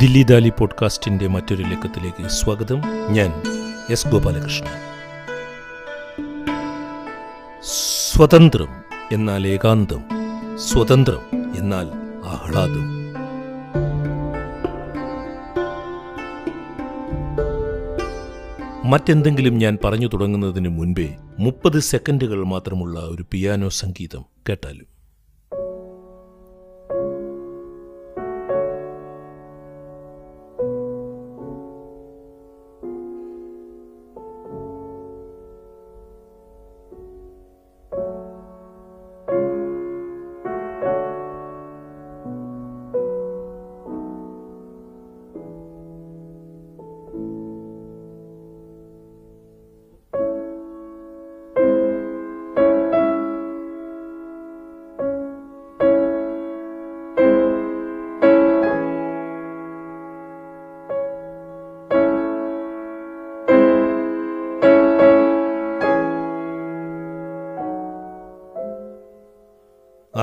ദില്ലി ദാലി പോഡ്കാസ്റ്റിന്റെ മറ്റൊരു ലക്കത്തിലേക്ക് സ്വാഗതം. ഞാൻ എസ് ഗോപാലകൃഷ്ണൻ. സ്വതന്ത്രം എന്നാൽ ഏകാന്തം സ്വതന്ത്രം എന്നാൽ ആഹ്ലാദം. മറ്റെന്തെങ്കിലും ഞാൻ പറഞ്ഞു തുടങ്ങുന്നതിന് മുൻപേ മുപ്പത് സെക്കൻഡുകൾ മാത്രമുള്ള ഒരു പിയാനോ സംഗീതം കേട്ടാലും.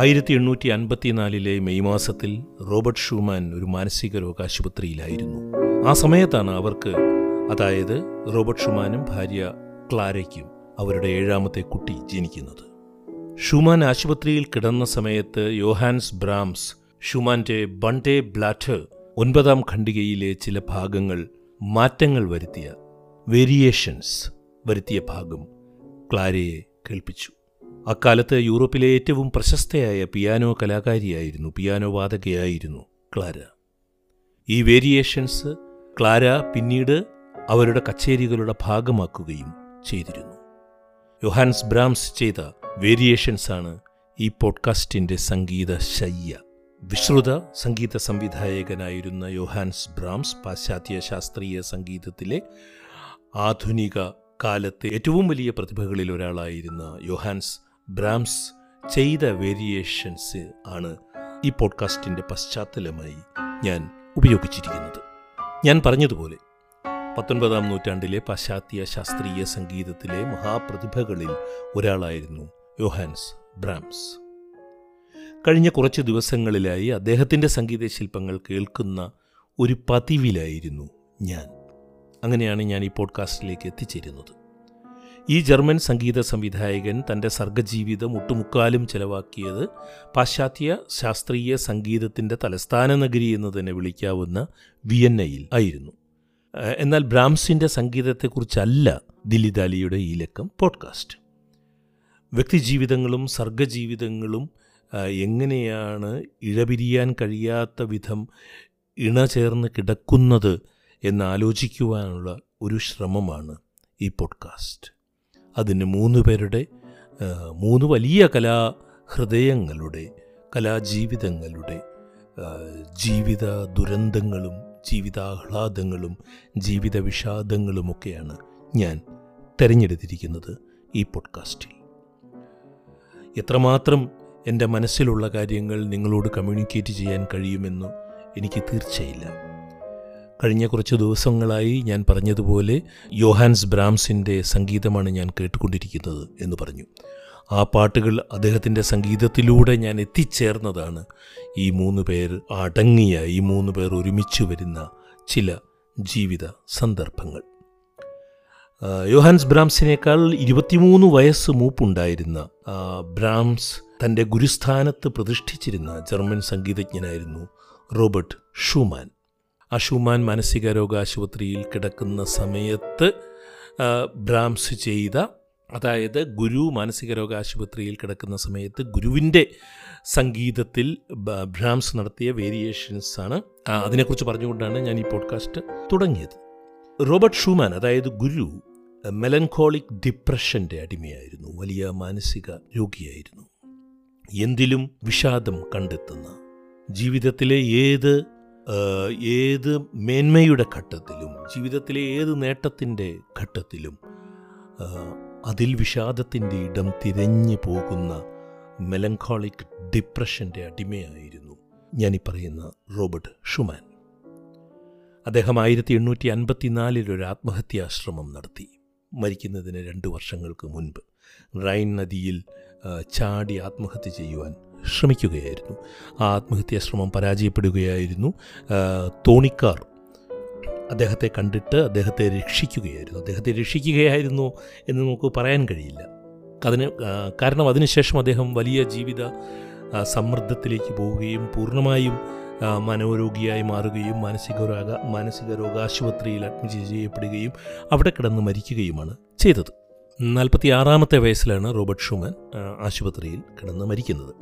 ആയിരത്തി എണ്ണൂറ്റി അൻപത്തിനാലിലെ മെയ് മാസത്തിൽ റോബർട്ട് ഷൂമാൻ ഒരു മാനസിക രോഗാശുപത്രിയിലായിരുന്നു. ആ സമയത്താണ് അവർക്ക് അതായത് റോബർട്ട് ഷുമാനും ഭാര്യ ക്ലാരയ്ക്കും അവരുടെ ഏഴാമത്തെ കുട്ടി ജനിക്കുന്നത്. ഷുമാൻ ആശുപത്രിയിൽ കിടന്ന സമയത്ത് യോഹാൻസ് ബ്രാംസ് ഷുമാന്റെ ബണ്ടേ ബ്ലാറ്റർ ഒൻപതാം ഖണ്ഡികയിലെ ചില ഭാഗങ്ങൾ മാറ്റങ്ങൾ വരുത്തിയ വേരിയേഷൻസ് വരുത്തിയ ഭാഗം ക്ലാരയെ കേൾപ്പിച്ചു. അക്കാലത്ത് യൂറോപ്പിലെ ഏറ്റവും പ്രശസ്തയായ പിയാനോ കലാകാരിയായിരുന്നു പിയാനോ വാദകയായിരുന്നു ക്ലാര. ഈ വേരിയേഷൻസ് ക്ലാര പിന്നീട് അവരുടെ കച്ചേരികളുടെ ഭാഗമാക്കുകയും ചെയ്തിരുന്നു. യൊഹാൻസ് ബ്രാംസ് ചെയ്ത വേരിയേഷൻസ് ആണ് ഈ പോഡ്കാസ്റ്റിന്റെ സംഗീത ശയ്യ വിശ്രുത സംഗീത സംവിധായകനായിരുന്ന യോഹാൻസ് ബ്രാംസ് പാശ്ചാത്യ ശാസ്ത്രീയ സംഗീതത്തിലെ ആധുനിക കാലത്തെ ഏറ്റവും വലിയ പ്രതിഭകളിൽ ഒരാളായിരുന്ന യോഹാൻസ് ബ്രാംസ് ചെയ്ത വേരിയേഷൻസ് ആണ് ഈ പോഡ്കാസ്റ്റിന്റെ പശ്ചാത്തലമായി ഞാൻ ഉപയോഗിച്ചിരിക്കുന്നത്. ഞാൻ പറഞ്ഞതുപോലെ പത്തൊൻപതാം നൂറ്റാണ്ടിലെ പാശ്ചാത്യ ശാസ്ത്രീയ സംഗീതത്തിലെ മഹാപ്രതിഭകളിൽ ഒരാളായിരുന്നു യോഹാൻസ് ബ്രാംസ്. കഴിഞ്ഞ കുറച്ച് ദിവസങ്ങളിലായി അദ്ദേഹത്തിന്റെ സംഗീത ശില്പങ്ങൾ കേൾക്കുന്ന ഒരു പതിവിലായിരുന്നു ഞാൻ. അങ്ങനെയാണ് ഞാൻ ഈ പോഡ്കാസ്റ്റിലേക്ക് എത്തിച്ചേരുന്നത്. ഈ ജർമ്മൻ സംഗീത സംവിധായകൻ തന്റെ സർഗജീവിതം ഒട്ടുമുക്കാലും ചെലവാക്കിയത് പാശ്ചാത്യ ശാസ്ത്രീയ സംഗീതത്തിന്റെ തലസ്ഥാന നഗരി എന്ന് തന്നെ വിളിക്കാവുന്ന വിയന്നയിൽ ആയിരുന്നു. എന്നാൽ ബ്രാംസിന്റെ സംഗീതത്തെക്കുറിച്ചല്ല ദില്ലിദാലിയുടെ ഈ ലക്കം പോഡ്കാസ്റ്റ്. വ്യക്തിജീവിതങ്ങളും സർഗജീവിതങ്ങളും എങ്ങനെയാണ് ഇഴപിരിയാൻ കഴിയാത്ത വിധം ഇണചേർന്ന് കിടക്കുന്നത് എന്നാലോചിക്കുവാനുള്ള ഒരു ശ്രമമാണ് ഈ പോഡ്കാസ്റ്റ്. അതിന് മൂന്ന് പേരുടെ മൂന്ന് വലിയ കലാ ഹൃദയങ്ങളുടെ കലാജീവിതങ്ങളുടെ ജീവിത ദുരന്തങ്ങളും ജീവിതാഹ്ലാദങ്ങളും ജീവിത വിഷാദങ്ങളുമൊക്കെയാണ് ഞാൻ തിരഞ്ഞെടുത്തിരിക്കുന്നത് ഈ പോഡ്കാസ്റ്റിൽ. എത്രമാത്രം എന്റെ മനസ്സിലുള്ള കാര്യങ്ങൾ നിങ്ങളോട് കമ്മ്യൂണിക്കേറ്റ് ചെയ്യാൻ കഴിയുമെന്ന് എനിക്ക് തീർച്ചയില്ല. കഴിഞ്ഞ കുറച്ച് ദിവസങ്ങളായി ഞാൻ പറഞ്ഞതുപോലെ യോഹാൻസ് ബ്രാംസിന്റെ സംഗീതമാണ് ഞാൻ കേട്ടുകൊണ്ടിരിക്കുന്നത് എന്ന് പറഞ്ഞു. ആ പാട്ടുകൾ അദ്ദേഹത്തിന്റെ സംഗീതത്തിലൂടെ ഞാൻ എത്തിച്ചേർന്നതാണ്. ഈ മൂന്ന് പേർ അടങ്ങിയ ഈ മൂന്ന് പേർ ഒരുമിച്ച് വരുന്ന ചില ജീവിത സന്ദർഭങ്ങൾ. യോഹാൻസ് ബ്രാംസിനേക്കാൾ ഇരുപത്തിമൂന്ന് വയസ്സ് മൂപ്പുണ്ടായിരുന്ന ബ്രാംസ് തന്റെ ഗുരുസ്ഥാനത്ത് പ്രതിഷ്ഠിച്ചിരുന്ന ജർമ്മൻ സംഗീതജ്ഞനായിരുന്നു റോബർട്ട് ഷൂമാൻ. ആ ഷൂമാൻ മാനസിക രോഗാശുപത്രിയിൽ കിടക്കുന്ന സമയത്ത് ബ്രാംസ് ചെയ്ത അതായത് ഗുരു മാനസിക രോഗാശുപത്രിയിൽ കിടക്കുന്ന സമയത്ത് ഗുരുവിന്റെ സംഗീതത്തിൽ ബ്രാംസ് നടത്തിയ വേരിയേഷൻസ് ആണ്. അതിനെക്കുറിച്ച് പറഞ്ഞുകൊണ്ടാണ് ഞാൻ ഈ പോഡ്കാസ്റ്റ് തുടങ്ങിയത്. റോബർട്ട് ഷൂമാൻ അതായത് ഗുരു മെലൻകോളിക് ഡിപ്രഷന്റെ അടിമയായിരുന്നു. വലിയ മാനസിക രോഗിയായിരുന്നു. എന്തിലും വിഷാദം കണ്ടെത്തുന്ന ജീവിതത്തിലെ ഏത് ഏത് മേന്മയുടെ ഘട്ടത്തിലും ജീവിതത്തിലെ ഏത് നേട്ടത്തിന്റെ ഘട്ടത്തിലും അതിൽ വിഷാദത്തിന്റെ ഇടം തിരഞ്ഞു പോകുന്ന മെലങ്കോളിക് ഡിപ്രഷന്റെ അടിമയായിരുന്നു ഞാനീ പറയുന്ന റോബർട്ട് ഷുമാൻ. അദ്ദേഹം ആയിരത്തി എണ്ണൂറ്റി അൻപത്തിനാലിൽ ഒരു ആത്മഹത്യാശ്രമം നടത്തി. മരിക്കുന്നതിന് രണ്ട് വർഷങ്ങൾക്ക് മുൻപ് റൈൻ നദിയിൽ ചാടി ആത്മഹത്യ ചെയ്യുവാൻ ശ്രമിക്കുകയായിരുന്നു. ആത്മഹത്യാ ശ്രമം പരാജയപ്പെടുകയായിരുന്നു. തോണിക്കാർ അദ്ദേഹത്തെ കണ്ടിട്ട് അദ്ദേഹത്തെ രക്ഷിക്കുകയായിരുന്നു. അദ്ദേഹത്തെ രക്ഷിക്കുകയായിരുന്നു എന്ന് നമുക്ക് പറയാൻ കഴിയില്ല. അതിന് കാരണം അതിനുശേഷം അദ്ദേഹം വലിയ ജീവിത സമ്മർദ്ദത്തിലേക്ക് പോവുകയും പൂർണമായും മനോരോഗിയായി മാറുകയും മാനസിക രോഗ മാനസിക രോഗാശുപത്രിയിൽ അഡ്മിറ്റ് ചെയ്യപ്പെടുകയും അവിടെ കിടന്ന് മരിക്കുകയുമാണ് ചെയ്തത്. നാൽപ്പത്തി ആറാമത്തെ വയസ്സിലാണ് റോബർട്ട് ഷുമാൻ ആശുപത്രിയിൽ കിടന്ന് മരിക്കുന്നത്.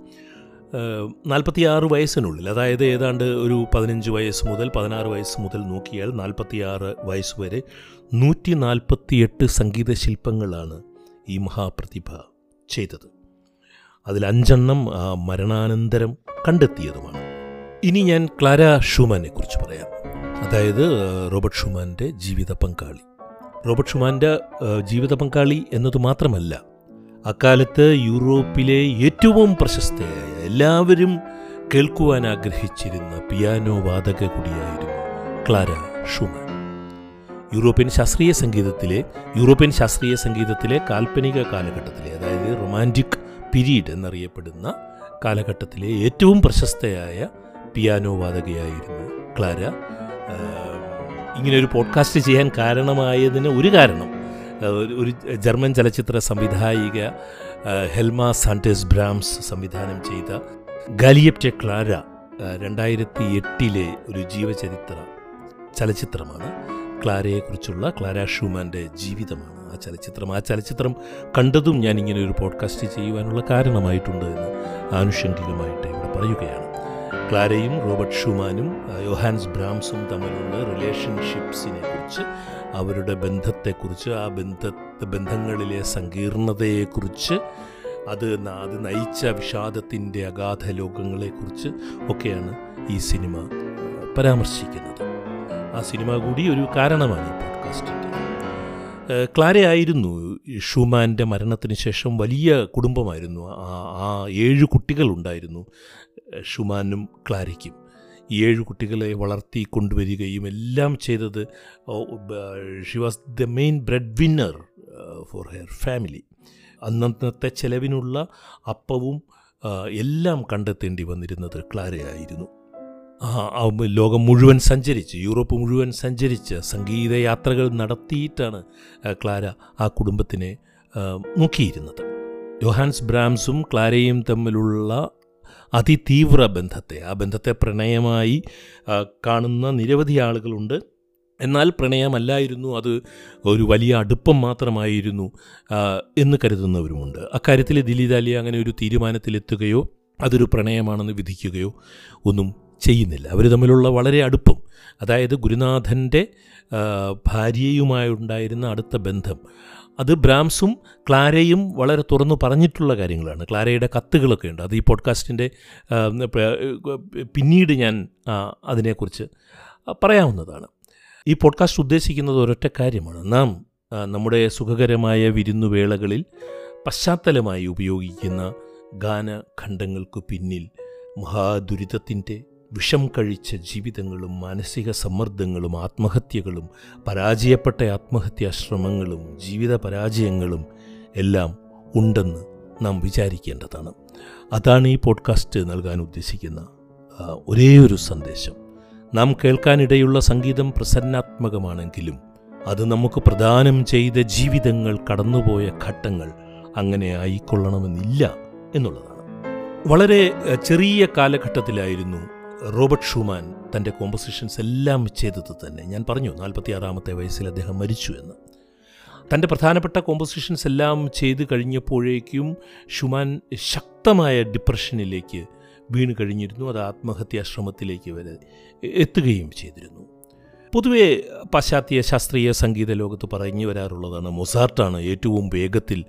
നാൽപ്പത്തിയാറ് വയസ്സിനുള്ളിൽ അതായത് ഏതാണ്ട് ഒരു പതിനഞ്ച് വയസ്സ് മുതൽ പതിനാറ് വയസ്സ് മുതൽ നോക്കിയാൽ നാൽപ്പത്തിയാറ് വയസ്സ് വരെ നൂറ്റി നാൽപ്പത്തിയെട്ട് സംഗീത ശില്പങ്ങളാണ് ഈ മഹാപ്രതിഭ ചെയ്തത്. അതിൽ അഞ്ചെണ്ണം മരണാനന്തരം കണ്ടെത്തിയതുമാണ്. ഇനി ഞാൻ ക്ലാര ഷുമാനെ കുറിച്ച് പറയാം. അതായത് റോബർട്ട് ഷുമാന്റെ ജീവിത പങ്കാളി റോബർട്ട് ഷുമാന്റെ ജീവിത പങ്കാളി എന്നത് മാത്രമല്ല അക്കാലത്ത് യൂറോപ്പിലെ ഏറ്റവും പ്രശസ്തയായ എല്ലാവരും കേൾക്കുവാൻ ആഗ്രഹിച്ചിരുന്ന പിയാനോ വാദക കൂടിയായിരുന്നു ക്ലാര ഷുമാൻ. യൂറോപ്യൻ ശാസ്ത്രീയ സംഗീതത്തിലെ യൂറോപ്യൻ ശാസ്ത്രീയ സംഗീതത്തിലെ കാൽപ്പനിക കാലഘട്ടത്തിലെ അതായത് റൊമാന്റിക് പിരീഡ് എന്നറിയപ്പെടുന്ന കാലഘട്ടത്തിലെ ഏറ്റവും പ്രശസ്തയായ പിയാനോ വാദകയായിരുന്നു ക്ലാര. ഇങ്ങനെ ഒരു പോഡ്കാസ്റ്റ് ചെയ്യാൻ കാരണമായതിന് ഒരു കാരണം ഒരു- ജർമ്മൻ ചലച്ചിത്ര സംവിധായിക ഹെൽമ സാന്റേസ് ബ്രാംസ് സംവിധാനം ചെയ്ത ഗാലിയപ്റ്റെ ക്ലാര രണ്ടായിരത്തി എട്ടിലെ ഒരു ജീവചരിത്ര ചലച്ചിത്രമാണ്. ക്ലാരയെക്കുറിച്ചുള്ള ക്ലാര ഷൂമാന്റെ ജീവിതമാണ് ആ ചലച്ചിത്രം. ആ ചലച്ചിത്രം കണ്ടതും ഞാൻ ഇങ്ങനെ ഒരു പോഡ്കാസ്റ്റ് ചെയ്യുവാനുള്ള കാരണമായിട്ടുണ്ട് എന്ന് ആനുഷംഗികമായിട്ട് ഇവിടെ പറയുകയാണ്. ക്ലാരയും റോബർട്ട് ഷൂമാനും യോഹാൻസ് ബ്രാംസും തമ്മിലുള്ള റിലേഷൻഷിപ്സിനെ കുറിച്ച് അവരുടെ ബന്ധത്തെക്കുറിച്ച് ആ ബന്ധ ബന്ധങ്ങളിലെ സങ്കീർണതയെക്കുറിച്ച് അത് അത് നയിച്ച വിഷാദത്തിന്റെ അഗാധ ലോകങ്ങളെക്കുറിച്ച് ഒക്കെയാണ് ഈ സിനിമ പരാമർശിക്കുന്നത്. ആ സിനിമ കൂടി ഒരു കാരണമാണ് ഈ പോഡ്കാസ്റ്റിന്റെ. ക്ലാരയായിരുന്നു ഷൂമാന്റെ മരണത്തിന് ശേഷം വലിയ കുടുംബമായിരുന്നു. ആ ഏഴ് കുട്ടികളുണ്ടായിരുന്നു ഷുമാനും ക്ലാരയ്ക്കും. ഏഴ് കുട്ടികളെ വളർത്തി കൊണ്ടുവരികയും എല്ലാം ചെയ്തത് she was the main breadwinner for her family അന്നത്തെ ചെലവിനുള്ള അപ്പവും എല്ലാം കണ്ടെത്തേണ്ടി വന്നിരുന്നത് ക്ലാരയായിരുന്നു. ലോകം മുഴുവൻ സഞ്ചരിച്ച് യൂറോപ്പ് മുഴുവൻ സഞ്ചരിച്ച് സംഗീത യാത്രകൾ നടത്തിയിട്ടാണ് ക്ലാര ആ കുടുംബത്തിനെ നോക്കിയിരുന്നത് ജോഹാൻസ് ബ്രാംസും ക്ലാരയും തമ്മിലുള്ള അതിതീവ്ര ബന്ധത്തെ ആ ബന്ധത്തെ പ്രണയമായി കാണുന്ന നിരവധി ആളുകളുണ്ട്. എന്നാൽ പ്രണയമല്ലായിരുന്നു അത് ഒരു വലിയ അടുപ്പം മാത്രമായിരുന്നു എന്ന് കരുതുന്നവരുമുണ്ട്. അക്കാര്യത്തിൽ ദിലീദാലി അങ്ങനെ ഒരു തീരുമാനത്തിലെത്തുകയോ അതൊരു പ്രണയമാണെന്ന് വിധിക്കുകയോ ഒന്നും ചെയ്യുന്നില്ല. അവർ തമ്മിലുള്ള വളരെ അടുപ്പം അതായത് ഗുരുനാഥന്റെ ഭാര്യയുമായുണ്ടായിരുന്ന അടുത്ത ബന്ധം അത് ബ്രാംസും ക്ലാരയും വളരെ തുറന്നു പറഞ്ഞിട്ടുള്ള കാര്യങ്ങളാണ്. ക്ലാരയുടെ കത്തുകളൊക്കെ ഉണ്ട്. അത് ഈ പോഡ്കാസ്റ്റിന്റെ പിന്നീട് ഞാൻ അതിനെക്കുറിച്ച് പറയാവുന്നതാണ്. ഈ പോഡ്കാസ്റ്റ് ഉദ്ദേശിക്കുന്നത് ഒരൊറ്റ കാര്യമാണ്. നാം നമ്മുടെ സുഖകരമായ വിരുന്നുവേളകളിൽ പശ്ചാത്തലമായി ഉപയോഗിക്കുന്ന ഗാനഖണ്ഡങ്ങൾക്ക് പിന്നിൽ മഹാദുരിതത്തിന്റെ വിഷം കഴിച്ച ജീവിതങ്ങളും മാനസിക സമ്മർദ്ദങ്ങളും ആത്മഹത്യകളും പരാജയപ്പെട്ട ആത്മഹത്യാ ശ്രമങ്ങളും ജീവിത പരാജയങ്ങളും എല്ലാം ഉണ്ടെന്ന് നാം വിചാരിക്കേണ്ടതാണ്. അതാണ് ഈ പോഡ്കാസ്റ്റ് നൽകാൻ ഉദ്ദേശിക്കുന്ന ഒരേ ഒരു സന്ദേശം. നാം കേൾക്കാനിടയുള്ള സംഗീതം പ്രസന്നാത്മകമാണെങ്കിലും അത് നമുക്ക് പ്രദാനം ചെയ്ത ജീവിതങ്ങൾ കടന്നുപോയ ഘട്ടങ്ങൾ അങ്ങനെ ആയിക്കൊള്ളണമെന്നില്ല എന്നുള്ളതാണ്. വളരെ ചെറിയ കാലഘട്ടത്തിലായിരുന്നു റോബർട്ട് ഷൂമാൻ തന്റെ കോമ്പസിഷൻസ് എല്ലാം ചെയ്തത് തന്നെ. ഞാൻ പറഞ്ഞു നാൽപ്പത്തിയാറാമത്തെ വയസ്സിൽ അദ്ദേഹം മരിച്ചു എന്ന്. തന്റെ പ്രധാനപ്പെട്ട കോമ്പസിഷൻസ് എല്ലാം ചെയ്ത് കഴിഞ്ഞപ്പോഴേക്കും ഷുമാൻ ശക്തമായ ഡിപ്രഷനിലേക്ക് വീണ് കഴിഞ്ഞിരുന്നു. അത് ആത്മഹത്യാശ്രമത്തിലേക്ക് വരെ എത്തുകയും ചെയ്തിരുന്നു. പൊതുവേ പാശ്ചാത്യ ശാസ്ത്രീയ സംഗീത ലോകത്ത് പറഞ്ഞു വരാറുള്ളതാണ് മൊസാർട്ടാണ് ഏറ്റവും വേഗത്തിൽ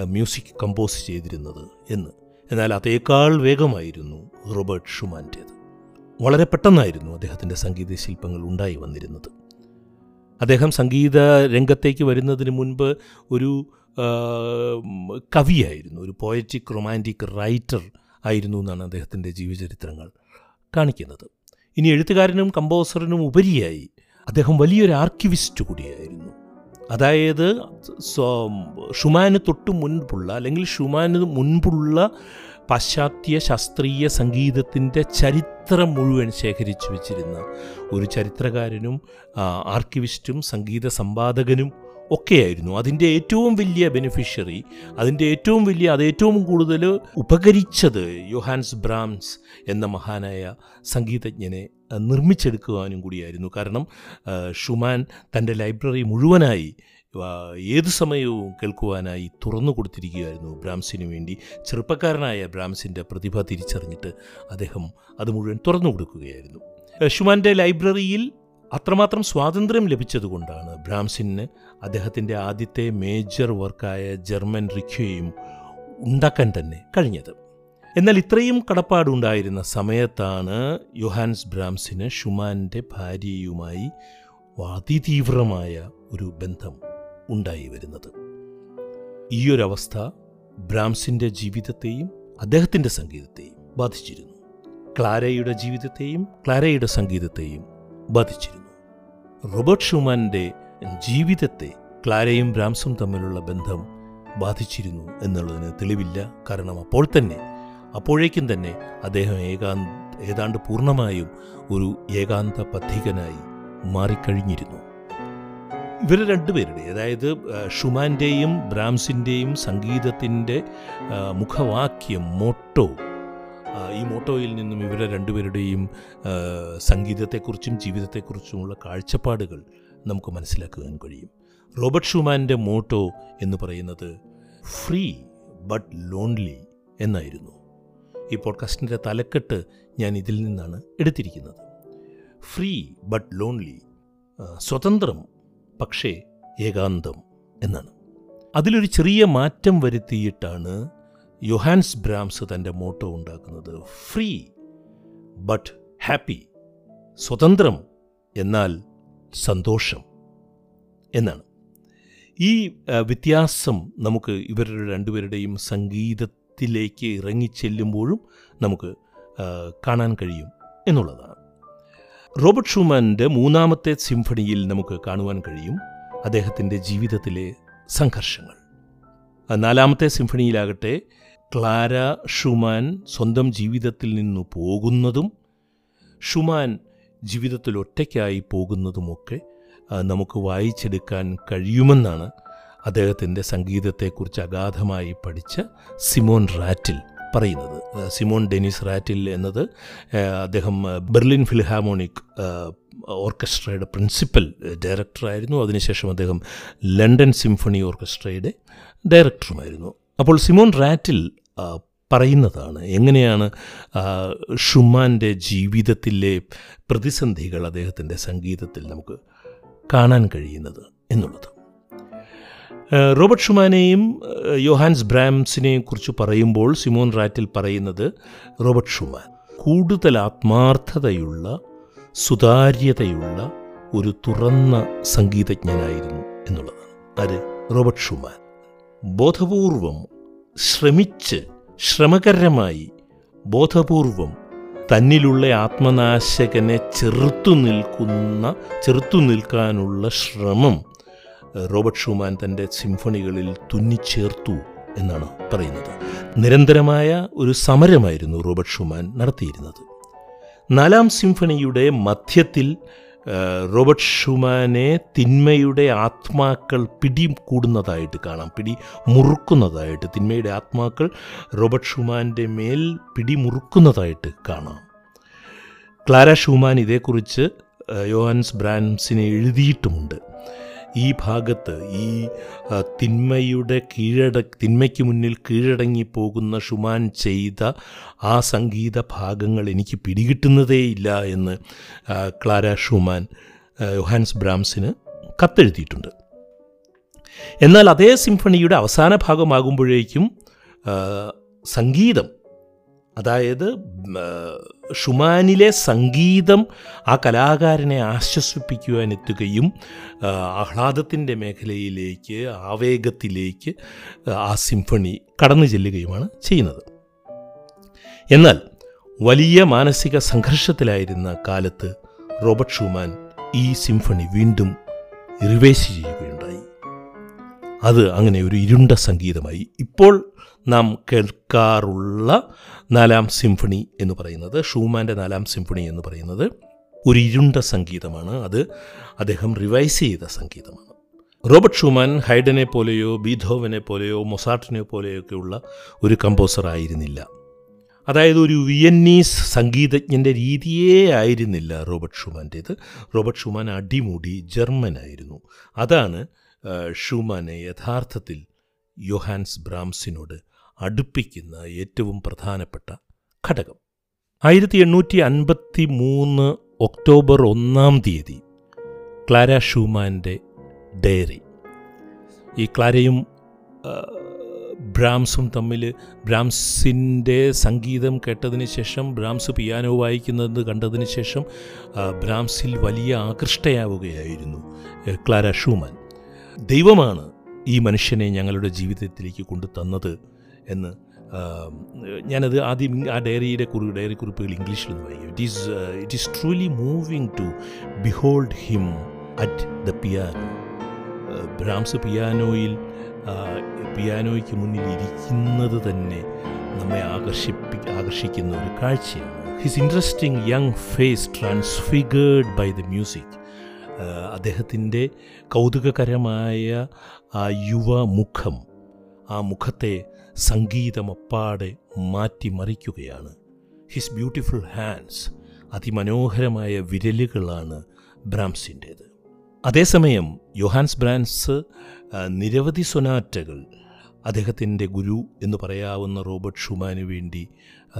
മ്യൂസിക് കമ്പോസ് ചെയ്തിരുന്നത് എന്ന്. എന്നാൽ അതേക്കാൾ വേഗമായിരുന്നു റോബർട്ട് ഷുമാന്റേത്. വളരെ പെട്ടെന്നായിരുന്നു അദ്ദേഹത്തിന്റെ സംഗീത ശില്പങ്ങൾ ഉണ്ടായി വന്നിരുന്നത്. അദ്ദേഹം സംഗീത രംഗത്തേക്ക് വരുന്നതിന് മുൻപ് ഒരു കവിയായിരുന്നു ഒരു പോയറ്റിക് റൊമാന്റിക് റൈറ്റർ ആയിരുന്നു എന്നാണ് അദ്ദേഹത്തിന്റെ ജീവചരിത്രങ്ങൾ കാണിക്കുന്നത്. ഇനി എഴുത്തുകാരനും കമ്പോസറിനും ഉപരിയായി അദ്ദേഹം വലിയൊരു ആർക്കിവിസ്റ്റ് കൂടിയായിരുന്നു. അതായത് ഷുമാന് തൊട്ട് മുൻപുള്ള അല്ലെങ്കിൽ ഷുമാന് മുൻപുള്ള പാശ്ചാത്യ ശാസ്ത്രീയ സംഗീതത്തിന്റെ ചരിത്രം മുഴുവൻ ശേഖരിച്ചു വച്ചിരുന്ന ഒരു ചരിത്രകാരനും ആർക്കിവിസ്റ്റും സംഗീത സമ്പാദകനും ഒക്കെയായിരുന്നു. അതിന്റെ ഏറ്റവും വലിയ ബെനിഫിഷ്യറി അതിന്റെ ഏറ്റവും വലിയ അത് ഏറ്റവും കൂടുതൽ ഉപകരിച്ചത് യോഹാൻസ് ബ്രാംസ് എന്ന മഹാനായ സംഗീതജ്ഞനെ നിർമ്മിച്ചെടുക്കുവാനും കൂടിയായിരുന്നു. കാരണം ഷുമാൻ തന്റെ ലൈബ്രറി മുഴുവനായി ഏതു സമയവും കേൾക്കുവാനായി തുറന്നു കൊടുത്തിരിക്കുകയായിരുന്നു ബ്രാംസിന് വേണ്ടി. ചെറുപ്പക്കാരനായ ബ്രാംസിന്റെ പ്രതിഭ തിരിച്ചറിഞ്ഞിട്ട് അദ്ദേഹം അത് മുഴുവൻ തുറന്നു കൊടുക്കുകയായിരുന്നു. ഷുമാന്റെ ലൈബ്രറിയിൽ അത്രമാത്രം സ്വാതന്ത്ര്യം ലഭിച്ചതുകൊണ്ടാണ് ബ്രാംസിന് അദ്ദേഹത്തിന്റെ ആദ്യത്തെ മേജർ വർക്കായ ജർമ്മൻ റിക്വയും ഉണ്ടാക്കാൻ തന്നെ കഴിഞ്ഞത്. എന്നാൽ ഇത്രയും കടപ്പാടുണ്ടായിരുന്ന സമയത്താണ് യൊഹാൻസ് ബ്രാംസിന് ഷുമാന്റെ ഭാര്യയുമായി അതിതീവ്രമായ ഒരു ബന്ധം ഉണ്ടായി വരുന്നത്. ഈയൊരവസ്ഥ ബ്രാംസിന്റെ ജീവിതത്തെയും അദ്ദേഹത്തിന്റെ സംഗീതത്തെയും ബാധിച്ചിരുന്നു. ക്ലാരയുടെ ജീവിതത്തെയും ക്ലാരയുടെ സംഗീതത്തെയും ബാധിച്ചിരുന്നു. റോബർട്ട് ഷുമാന്റെ ജീവിതത്തെ ക്ലാരയും ബ്രാംസും തമ്മിലുള്ള ബന്ധം ബാധിച്ചിരുന്നു എന്നുള്ളതിന് തെളിവില്ല. കാരണം അപ്പോൾ തന്നെ അപ്പോഴേക്കും തന്നെ അദ്ദേഹം ഏകാന്ത ഏതാണ്ട് പൂർണമായും ഒരു ഏകാന്ത പഥികനായി മാറിക്കഴിഞ്ഞിരുന്നു. ഇവർ രണ്ടുപേരുടെ അതായത് ഷുമാന്റെയും ബ്രാംസിന്റെയും സംഗീതത്തിന്റെ മുഖവാക്യം മോട്ടോ ഈ മോട്ടോയിൽ നിന്നും ഇവരുടെ രണ്ടുപേരുടെയും സംഗീതത്തെക്കുറിച്ചും ജീവിതത്തെക്കുറിച്ചുമുള്ള കാഴ്ചപ്പാടുകൾ നമുക്ക് മനസ്സിലാക്കുവാൻ കഴിയും. റോബർട്ട് ഷുമാന്റെ മോട്ടോ എന്ന് പറയുന്നത് ഫ്രീ ബട്ട് ലോൺലി എന്നായിരുന്നു. ഈ പോഡ്കാസ്റ്റിന്റെ തലക്കെട്ട് ഞാൻ ഇതിൽ നിന്നാണ് എടുത്തിരിക്കുന്നത്. ഫ്രീ ബട്ട് ലോൺലി സ്വതന്ത്രം പക്ഷേ ഏകാന്തം എന്നാണ്. അതിലൊരു ചെറിയ മാറ്റം വരുത്തിയിട്ടാണ് യൊഹാൻസ് ബ്രാംസ് തന്റെ മോട്ടോ ഉണ്ടാക്കുന്നത്. ഫ്രീ ബട്ട് ഹാപ്പി സ്വതന്ത്രം എന്നാൽ സന്തോഷം എന്നാണ്. ഈ വ്യത്യാസം നമുക്ക് ഇവരുടെ രണ്ടുപേരുടെയും സംഗീതത്തിലേക്ക് ഇറങ്ങിച്ചെല്ലുമ്പോഴും നമുക്ക് കാണാൻ കഴിയും എന്നുള്ളതാണ്. റോബർട്ട് ഷൂമാന്റെ മൂന്നാമത്തെ സിംഫണിയിൽ നമുക്ക് കാണുവാൻ കഴിയും അദ്ദേഹത്തിന്റെ ജീവിതത്തിലെ സംഘർഷങ്ങൾ. നാലാമത്തെ സിംഫണിയിലാകട്ടെ ക്ലാര ഷുമാൻ സ്വന്തം ജീവിതത്തിൽ നിന്നു പോകുന്നതും ഷുമാൻ ജീവിതത്തിൽ ഒറ്റയ്ക്കായി പോകുന്നതുമൊക്കെ നമുക്ക് വായിച്ചെടുക്കാൻ കഴിയുമെന്നാണ് അദ്ദേഹത്തിന്റെ സംഗീതത്തെക്കുറിച്ച് അഗാധമായി പഠിച്ച സിമോൻ റാറ്റിൽ പറയുന്നത്. സിമോൺ ഡെനിസ് റാറ്റിൽ എന്നത് അദ്ദേഹം ബെർലിൻ ഫിൽഹാമോണിക് ഓർക്കസ്ട്രയുടെ പ്രിൻസിപ്പൽ ഡയറക്ടറായിരുന്നു. അതിനുശേഷം അദ്ദേഹം ലണ്ടൻ സിംഫണി ഓർക്കസ്ട്രയുടെ ഡയറക്ടറുമായിരുന്നു. അപ്പോൾ സിമോൺ റാറ്റിൽ പറയുന്നതാണ് എങ്ങനെയാണ് ഷുമാന്റെ ജീവിതത്തിലെ പ്രതിസന്ധികൾ അദ്ദേഹത്തിന്റെ സംഗീതത്തിൽ നമുക്ക് കാണാൻ കഴിയുന്നത് എന്നുള്ളത്. റോബർട്ട് ഷുമാനെയും യോഹാൻസ് ബ്രാംസിനെയും കുറിച്ച് പറയുമ്പോൾ സിമോൻ റാറ്റിൽ പറയുന്നത് റോബർട്ട് ഷുമാൻ കൂടുതൽ ആത്മാർത്ഥതയുള്ള സുതാര്യതയുള്ള ഒരു തുറന്ന സംഗീതജ്ഞനായിരുന്നു എന്നുള്ളതാണ് ആര്? Robert Schumann. ബോധപൂർവം ശ്രമിച്ച് ശ്രമകരമായി ബോധപൂർവം തന്നിലുള്ള ആത്മനാശകനെ ചെറുത്തു നിൽക്കുന്ന ചെറുത്തു നിൽക്കാനുള്ള ശ്രമം റോബർട്ട് ഷുമാൻ തന്റെ സിംഫണികളിൽ തുന്നിച്ചേർത്തു എന്നാണ് പറയുന്നത്. നിരന്തരമായ ഒരു സമരമായിരുന്നു റോബർട്ട് ഷുമാൻ നടത്തിയിരുന്നത്. നാലാം സിംഫണിയുടെ മധ്യത്തിൽ റോബർട്ട് ഷുമാനെ തിന്മയുടെ ആത്മാക്കൾ പിടി കൂടുന്നതായിട്ട് കാണാം പിടി മുറുക്കുന്നതായിട്ട് തിന്മയുടെ ആത്മാക്കൾ റോബർട്ട് ഷുമാന്റെ മേൽ പിടി മുറുക്കുന്നതായിട്ട് കാണാം. ക്ലാര ഷുമാൻ ഇതേക്കുറിച്ച് യോഹൻസ് ബ്രാൻസിനെ എഴുതിയിട്ടുമുണ്ട്. ഈ ഭാഗത്ത് ഈ തിന്മയുടെ കീഴട തിന്മയ്ക്ക് മുന്നിൽ കീഴടങ്ങി പോകുന്ന ഷുമാൻ ചെയ്ത ആ സംഗീത ഭാഗങ്ങൾ എനിക്ക് പിടികിട്ടുന്നതേയില്ല എന്ന് ക്ലാര ഷുമാൻ യോഹാൻസ് ബ്രാംസിന് കത്തെഴുതിയിട്ടുണ്ട്. എന്നാൽ അതേ സിംഫണിയുടെ അവസാന ഭാഗമാകുമ്പോഴേക്കും സംഗീതം അതായത് ഷുമാനിലെ സംഗീതം ആ കലാകാരനെ ആശ്വസിപ്പിക്കുവാനെത്തുകയും ആഹ്ലാദത്തിന്റെ മേഖലയിലേക്ക് ആവേഗത്തിലേക്ക് ആ സിംഫണി കടന്നു ചെല്ലുകയുമാണ് ചെയ്യുന്നത്. എന്നാൽ വലിയ മാനസിക സംഘർഷത്തിലായിരുന്ന കാലത്ത് റോബർട്ട് ഷുമാൻ ഈ സിംഫണി വീണ്ടും റിവേഴ്സ് ചെയ്യുകയുണ്ടായി. അത് അങ്ങനെ ഒരു ഇരുണ്ട സംഗീതമായി. ഇപ്പോൾ നാം കേൾക്കാറുള്ള നാലാം സിംഫണി എന്ന് പറയുന്നത് ഷൂമാന്റെ നാലാം സിംഫണി എന്ന് പറയുന്നത് ഒരു ഇരുണ്ട സംഗീതമാണ്. അത് അദ്ദേഹം റിവൈസ് ചെയ്ത സംഗീതമാണ്. റോബർട്ട് ഷൂമാൻ ഹൈഡനെ പോലെയോ ബീധോവനെ പോലെയോ മൊസാർട്ടിനെ പോലെയോ ഒക്കെയുള്ള ഒരു കമ്പോസർ ആയിരുന്നില്ല. അതായത് ഒരു വിയന്നീസ് സംഗീതജ്ഞന്റെ രീതിയേ ആയിരുന്നില്ല റോബർട്ട് ഷൂമാന്റേത് റോബർട്ട് ഷൂമാൻ അടിമുടി ജർമ്മനായിരുന്നു. അതാണ് ഷുമാനെ യഥാർത്ഥത്തിൽ യൊഹാൻസ് ബ്രാംസിനോട് അടുപ്പിക്കുന്ന ഏറ്റവും പ്രധാനപ്പെട്ട ഘടകം. ആയിരത്തി എണ്ണൂറ്റി അൻപത്തി മൂന്ന് ഒക്ടോബർ ഒന്നാം തീയതി ക്ലാര ഷൂമാന്റെ ഡയറി. ഈ ക്ലാരയും ബ്രാംസും തമ്മിൽ ബ്രാംസിന്റെ സംഗീതം കേട്ടതിന് ശേഷം ബ്രാംസ് പിയാനോ വായിക്കുന്നത് കണ്ടതിന് ശേഷം ബ്രാംസിൽ വലിയ ആകൃഷ്ടയാവുകയായിരുന്നു ക്ലാര ഷൂമാൻ. ദൈവമാണ് ഈ മനുഷ്യനെ ഞങ്ങളുടെ ജീവിതത്തിലേക്ക് കൊണ്ടു തന്നത് എന്ന് ഞാനത് ആദ്യം ആ ഡയറിയുടെ കുറി ഡയറി കുറിപ്പുകൾ ഇംഗ്ലീഷിൽ നിന്ന് വായിക്കും it is it is truly moving to behold him at the piano Brahms പിയാനോയിൽ പിയാനോയ്ക്ക് മുന്നിൽ ഇരിക്കുന്നത് തന്നെ നമ്മെ ആകർഷിപ്പി ആകർഷിക്കുന്ന ഒരു കാഴ്ചയാണ്. His interesting young face transfigured by the music അദ്ദേഹത്തിന്റെ കൗതുകകരമായ ആ യുവ മുഖം ആ മുഖത്തെ സംഗീതമപ്പാടെ മാറ്റിമറിക്കുകയാണ്. ഹിസ് ബ്യൂട്ടിഫുൾ ഹാൻഡ്സ് അതിമനോഹരമായ വിരലുകളാണ് ബ്രാംസിന്റേത്. അതേസമയം യോഹാൻസ് ബ്രാൻസ് നിരവധി സൊനാറ്റകൾ അദ്ദേഹത്തിന്റെ ഗുരു എന്ന് പറയാവുന്ന റോബർട്ട് ഷുമാന് വേണ്ടി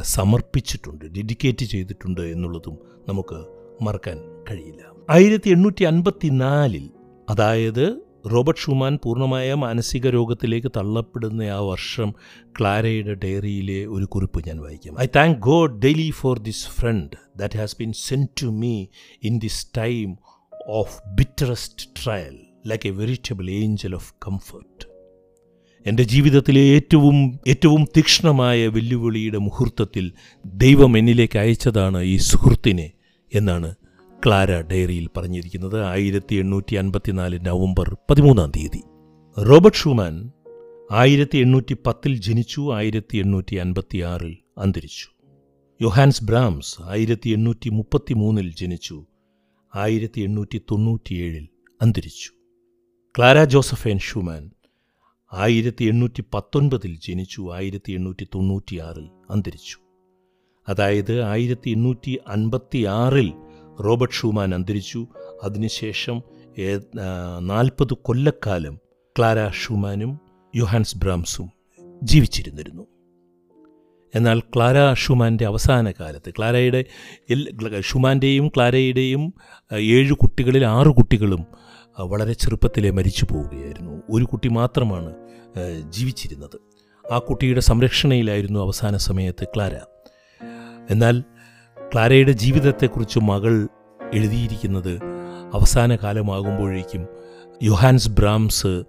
സമർപ്പിച്ചിട്ടുണ്ട് ഡെഡിക്കേറ്റ് ചെയ്തിട്ടുണ്ട് എന്നുള്ളതും നമുക്ക് മറക്കാൻ കഴിയില്ല. ആയിരത്തി എണ്ണൂറ്റി അൻപത്തി നാലിൽ അതായത് റോബർട്ട് ഷുമാൻ പൂർണമായ മാനസിക രോഗത്തിലേക്ക് തള്ളപ്പെടുന്ന ആ വർഷം ക്ലാരയുടെ ഡയറിയിലെ ഒരു കുറിപ്പ് ഞാൻ വായിക്കാം. I thank God daily for this friend that has been sent to me in this time of bitterest trial like a veritable angel of comfort. എന്റെ ജീവിതത്തിലെ ഏറ്റവും ഏറ്റവും തീക്ഷ്ണമായ വെല്ലുവിളിയുടെ മുഹൂർത്തത്തിൽ ദൈവം എന്നിലേക്ക് അയച്ചതാണ് ഈ സുഹൃത്തിനെ എന്നാണ് ക്ലാര ഡയറിയിൽ പറഞ്ഞിരിക്കുന്നത് ആയിരത്തി എണ്ണൂറ്റി അൻപത്തിനാല് നവംബർ പതിമൂന്നാം തീയതി. റോബർട്ട് ഷൂമാൻ ആയിരത്തി എണ്ണൂറ്റി പത്തിൽ ജനിച്ചു ആയിരത്തി എണ്ണൂറ്റി അൻപത്തി ആറിൽ അന്തരിച്ചു. യൊഹാൻസ് ബ്രാംസ് ആയിരത്തി എണ്ണൂറ്റി മുപ്പത്തി മൂന്നിൽ ജനിച്ചു ആയിരത്തി എണ്ണൂറ്റി തൊണ്ണൂറ്റിയേഴിൽ അന്തരിച്ചു. ക്ലാര ജോസഫേൻ ഷൂമാൻ ആയിരത്തി എണ്ണൂറ്റി പത്തൊൻപതിൽ ജനിച്ചു ആയിരത്തി എണ്ണൂറ്റി തൊണ്ണൂറ്റിയാറിൽ അന്തരിച്ചു. അതായത് ആയിരത്തി എണ്ണൂറ്റി അൻപത്തി ആറിൽ റോബർട്ട് ഷൂമാൻ അന്തരിച്ചു. അതിനുശേഷം നാൽപ്പത് കൊല്ലക്കാലം ക്ലാര ഷൂമാനും യുഹാൻസ് ബ്രാംസും ജീവിച്ചിരുന്നിരുന്നു. എന്നാൽ ക്ലാര ഷുമാന്റെ അവസാന കാലത്ത് ക്ലാരയുടെ ഷുമാന്റെയും ക്ലാരയുടെയും ഏഴ് കുട്ടികളിൽ ആറ് കുട്ടികളും വളരെ ചെറുപ്പത്തിലെ മരിച്ചു പോവുകയായിരുന്നു. ഒരു കുട്ടി മാത്രമാണ് ജീവിച്ചിരുന്നത്. ആ കുട്ടിയുടെ സംരക്ഷണയിലായിരുന്നു അവസാന സമയത്ത് ക്ലാര. എന്നാൽ ക്ലാരയുടെ ജീവിതത്തെക്കുറിച്ച് മകൾ എഴുതിയിരിക്കുന്നത് അവസാന കാലമാകുമ്പോഴേക്കും യുഹാൻസ് ബ്രാംസ്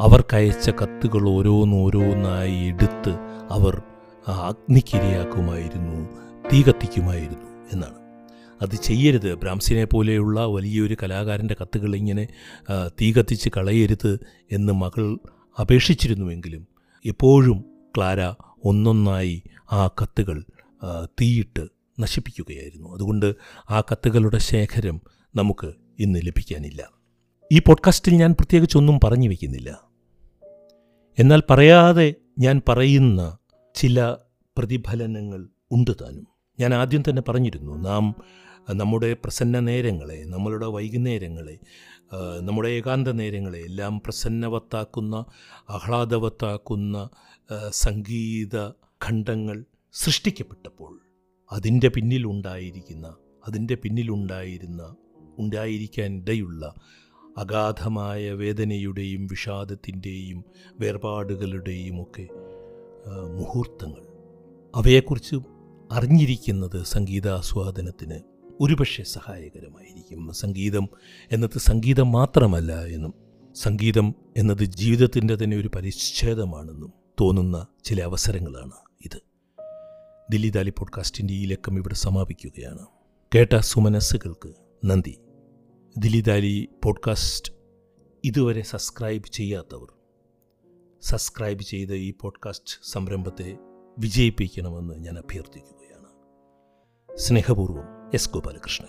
അവർക്കയച്ച കത്തുകൾ ഓരോന്നോരോന്നായി എടുത്ത് അവർ അഗ്നിക്കിരയാക്കുമായിരുന്നു തീ കത്തിക്കുമായിരുന്നു എന്നാണ്. അത് ചെയ്യരുത്. ബ്രാംസിനെ പോലെയുള്ള വലിയൊരു കലാകാരന്റെ കത്തുകൾ ഇങ്ങനെ തീ കത്തിച്ച് കളയരുത് എന്ന് മകൾ അപേക്ഷിച്ചിരുന്നുവെങ്കിലും എപ്പോഴും ക്ലാര ഒന്നൊന്നായി ആ കത്തുകൾ തീയിട്ട് നശിപ്പിക്കുകയായിരുന്നു. അതുകൊണ്ട് ആ കത്തുകളുടെ ശേഖരം നമുക്ക് ഇന്ന് ലഭിക്കാനില്ല. ഈ പോഡ്കാസ്റ്റിൽ ഞാൻ പ്രത്യേകിച്ചൊന്നും പറഞ്ഞു വയ്ക്കുന്നില്ല എന്നാൽ പറയാതെ ഞാൻ പറയുന്ന ചില പ്രതിഫലനങ്ങൾ ഉണ്ട് താനും. ഞാൻ ആദ്യം തന്നെ പറഞ്ഞിരുന്നു നാം നമ്മുടെ പ്രസന്ന നേരങ്ങളെ നമ്മളുടെ വൈകുന്നേരങ്ങളെ നമ്മുടെ ഏകാന്ത നേരങ്ങളെ എല്ലാം പ്രസന്നവത്താക്കുന്ന ആഹ്ലാദവത്താക്കുന്ന സംഗീത ഖണ്ഡങ്ങൾ സൃഷ്ടിക്കപ്പെട്ടപ്പോൾ അതിന്റെ പിന്നിലുണ്ടായിരിക്കുന്ന അതിന്റെ പിന്നിലുണ്ടായിരുന്ന ഉണ്ടായിരിക്കാൻ ഇടയുള്ള അഗാധമായ വേദനയുടെയും വിഷാദത്തിന്റെയും വേർപാടുകളുടെയും ഒക്കെ മുഹൂർത്തങ്ങൾ. അവയെക്കുറിച്ച് അറിഞ്ഞിരിക്കുന്നത് സംഗീതാസ്വാദനത്തിന് ഒരുപക്ഷെ സഹായകരമായിരിക്കും. സംഗീതം എന്നത് സംഗീതം മാത്രമല്ല എന്നും സംഗീതം എന്നത് ജീവിതത്തിന്റെ തന്നെ ഒരു പരിച്ഛേദമാണെന്നും തോന്നുന്ന ചില അവസരങ്ങളാണ്. ദില്ലി ദാലി പോഡ്കാസ്റ്റിന്റെ ഈ ലക്കം ഇവിടെ സമാപിക്കുകയാണ്. കേട്ട സുമനസ്സുകൾക്ക് നന്ദി. ദില്ലി ദാലി പോഡ്കാസ്റ്റ് ഇതുവരെ സബ്സ്ക്രൈബ് ചെയ്യാത്തവർ സബ്സ്ക്രൈബ് ചെയ്ത് ഈ പോഡ്കാസ്റ്റ് സംരംഭത്തെ വിജയിപ്പിക്കണമെന്ന് ഞാൻ അഭ്യർത്ഥിക്കുകയാണ്. സ്നേഹപൂർവം എസ് ഗോപാലകൃഷ്ണൻ.